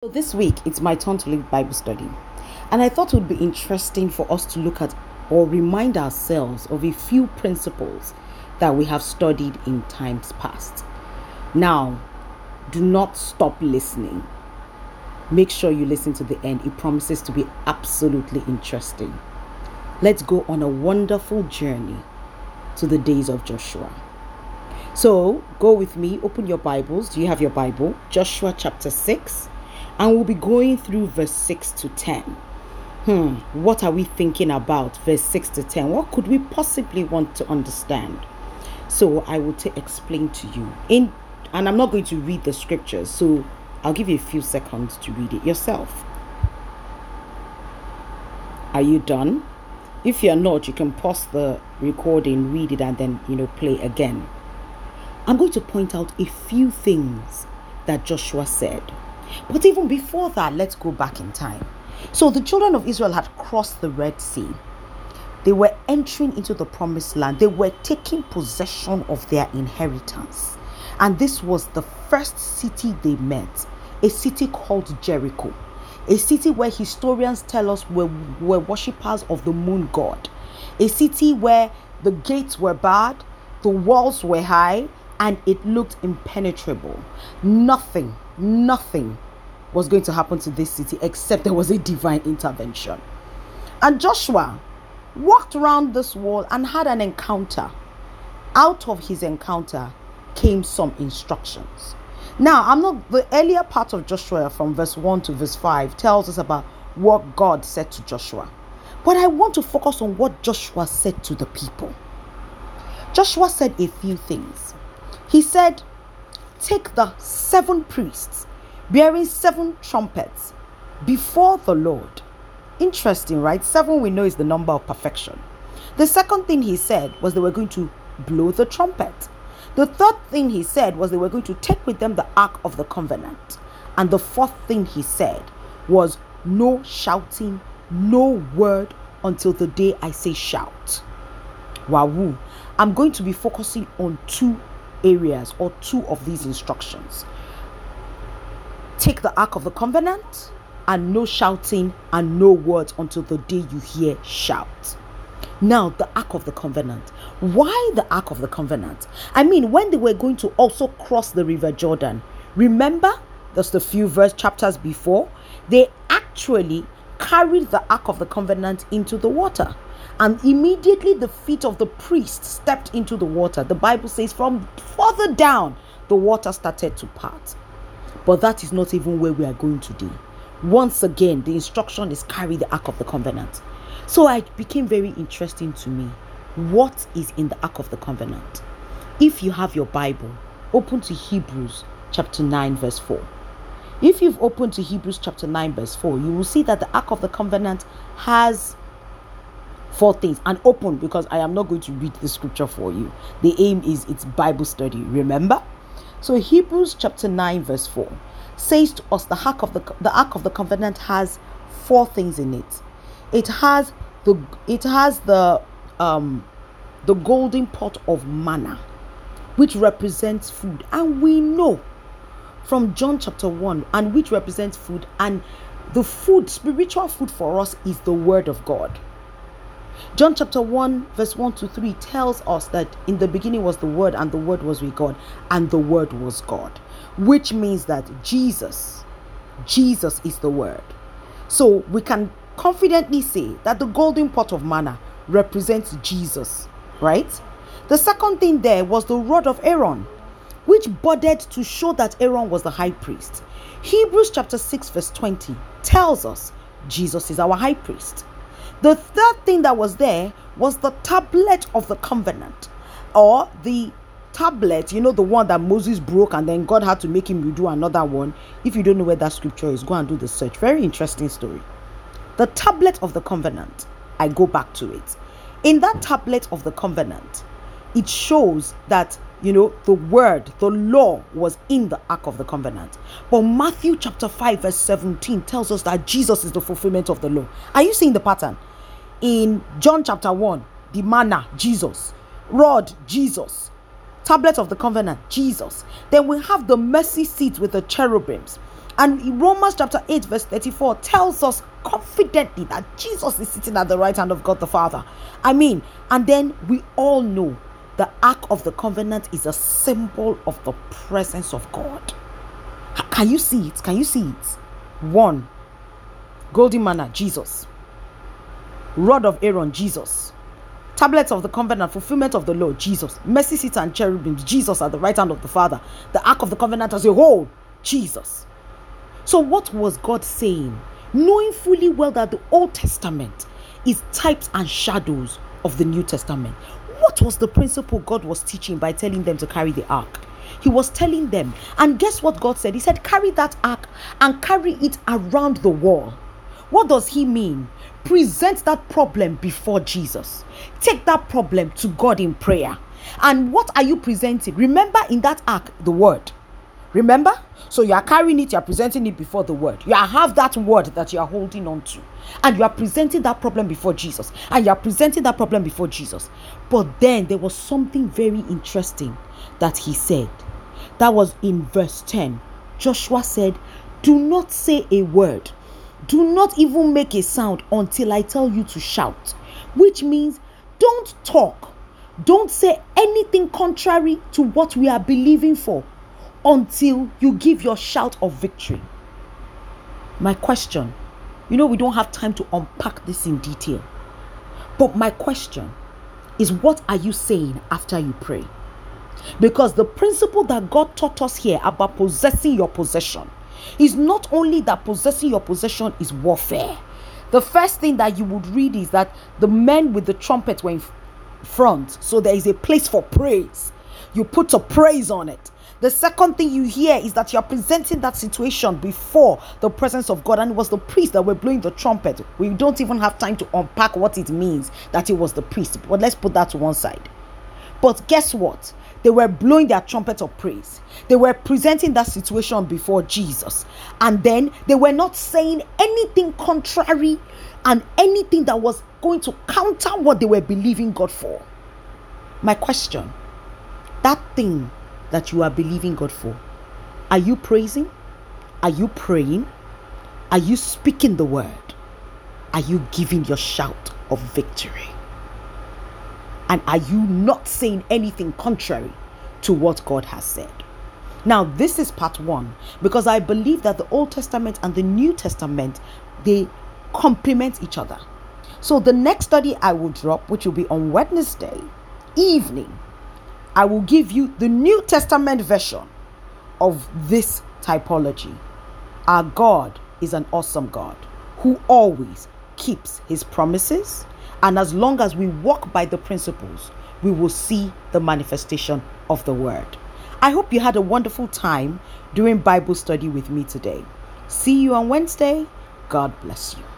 So this week it's my turn to lead Bible study. And I thought it would be interesting for us to look at or remind ourselves of a few principles that we have studied in times past. Now, do not stop listening. Make sure you listen to the end. It promises to be absolutely interesting. Let's go on a wonderful journey to the days of Joshua. So, go with me, open your Bibles. Do you have your Bible? Joshua chapter 6 and we'll be going through verse 6 to 10. Hmm, what are we thinking about? Verse 6 to 10. What could we possibly want to understand? So I will to explain to you. In and I'm not going to read the scriptures, so I'll give you a few seconds to read it yourself. Are you done? If you're not, you can pause the recording, read it, and then you know play again. I'm going to point out a few things that Joshua said. But even before that, let's go back in time. So the children of Israel had crossed the Red Sea. They were entering into the promised land. They were taking possession of their inheritance. And this was the first city they met, a city called Jericho, a city where historians tell us were, were worshippers of the moon god, a city where the gates were bad, the walls were high, and it looked impenetrable. Nothing, nothing was going to happen to this city except there was a divine intervention. And Joshua walked around this wall and had an encounter. Out of his encounter came some instructions. Now, I'm not the earlier part of Joshua from verse 1 to verse 5 tells us about what God said to Joshua. But I want to focus on what Joshua said to the people. Joshua said a few things. He said, Take the seven priests bearing seven trumpets before the Lord. Interesting, right? Seven we know is the number of perfection. The second thing he said was they were going to blow the trumpet. The third thing he said was they were going to take with them the Ark of the Covenant. And the fourth thing he said was no shouting, no word until the day I say shout. Wahoo. I'm going to be focusing on two areas or two of these instructions. Take the Ark of the Covenant and no shouting and no words until the day you hear shout. Now, the Ark of the Covenant. Why the Ark of the Covenant? I mean, when they were going to also cross the River Jordan, remember, just a few verse chapters before, they actually carried the Ark of the Covenant into the water. And immediately the feet of the priest stepped into the water. The Bible says, from further down, the water started to part. But that is not even where we are going today. Once again, the instruction is carry the Ark of the Covenant. So it became very interesting to me. What is in the Ark of the Covenant? If you have your Bible, open to Hebrews chapter 9, verse 4. If you've opened to Hebrews chapter 9, verse 4, you will see that the Ark of the Covenant has four things and open because I am not going to read the scripture for you. The aim is it's Bible study, remember? So Hebrews chapter 9 verse 4 says to us the ark of the the ark of the covenant has four things in it. It has the it has the um the golden pot of manna which represents food and we know from John chapter 1 and which represents food and the food spiritual food for us is the word of God. John chapter 1, verse 1 to 3 tells us that in the beginning was the Word, and the Word was with God, and the Word was God, which means that Jesus, Jesus is the Word. So we can confidently say that the golden pot of manna represents Jesus, right? The second thing there was the rod of Aaron, which budded to show that Aaron was the high priest. Hebrews chapter 6, verse 20 tells us Jesus is our high priest. The third thing that was there was the tablet of the covenant, or the tablet, you know, the one that Moses broke and then God had to make him redo another one. If you don't know where that scripture is, go and do the search. Very interesting story. The tablet of the covenant, I go back to it. In that tablet of the covenant, it shows that you know the word the law was in the ark of the covenant. But matthew chapter 5 verse 17 tells us that jesus is the fulfillment of the law. Are you seeing the pattern? In John chapter 1, the manna, Jesus, rod, Jesus, tablet of the covenant, Jesus. Then we have the mercy seat with the cherubims, And Romans chapter 8, verse 34 tells us confidently that Jesus is sitting at the right hand of God the Father. I mean, and then we all know the Ark of the Covenant is a symbol of the presence of God. Can you see it? Can you see it? One, golden manna, Jesus. Rod of Aaron, Jesus. Tablets of the covenant, fulfillment of the law, Jesus. Mercy seat and cherubims, Jesus at the right hand of the Father. The Ark of the Covenant as a whole, Jesus. So, what was God saying? Knowing fully well that the Old Testament is types and shadows of the New Testament. Was the principle God was teaching by telling them to carry the ark? He was telling them, and guess what God said? He said, Carry that ark and carry it around the wall. What does he mean? Present that problem before Jesus. Take that problem to God in prayer. And what are you presenting? Remember in that ark the word. Remember? So you are carrying it, you are presenting it before the word. You have that word that you are holding on to. And you are presenting that problem before Jesus. And you are presenting that problem before Jesus. But then there was something very interesting that he said. That was in verse 10. Joshua said, Do not say a word. Do not even make a sound until I tell you to shout. Which means don't talk. Don't say anything contrary to what we are believing for until you give your shout of victory. My question, you know, we don't have time to unpack this in detail, but my question is what are you saying after you pray? Because the principle that God taught us here about possessing your possession is not only that possessing your possession is warfare. The first thing that you would read is that the men with the trumpet were in front, so there is a place for praise. You put a praise on it. The second thing you hear is that you're presenting that situation before the presence of God, and it was the priest that were blowing the trumpet. We don't even have time to unpack what it means that it was the priest, but let's put that to one side. But guess what? They were blowing their trumpet of praise. They were presenting that situation before Jesus. And then they were not saying anything contrary and anything that was going to counter what they were believing God for. My question that thing that you are believing God for? Are you praising? Are you praying? Are you speaking the word? Are you giving your shout of victory? And are you not saying anything contrary to what God has said? Now, this is part one because I believe that the Old Testament and the New Testament they complement each other. So, the next study I will drop, which will be on Wednesday evening, I will give you the New Testament version of this typology. Our God is an awesome God who always keeps his promises. And as long as we walk by the principles, we will see the manifestation of the word. I hope you had a wonderful time doing Bible study with me today. See you on Wednesday. God bless you.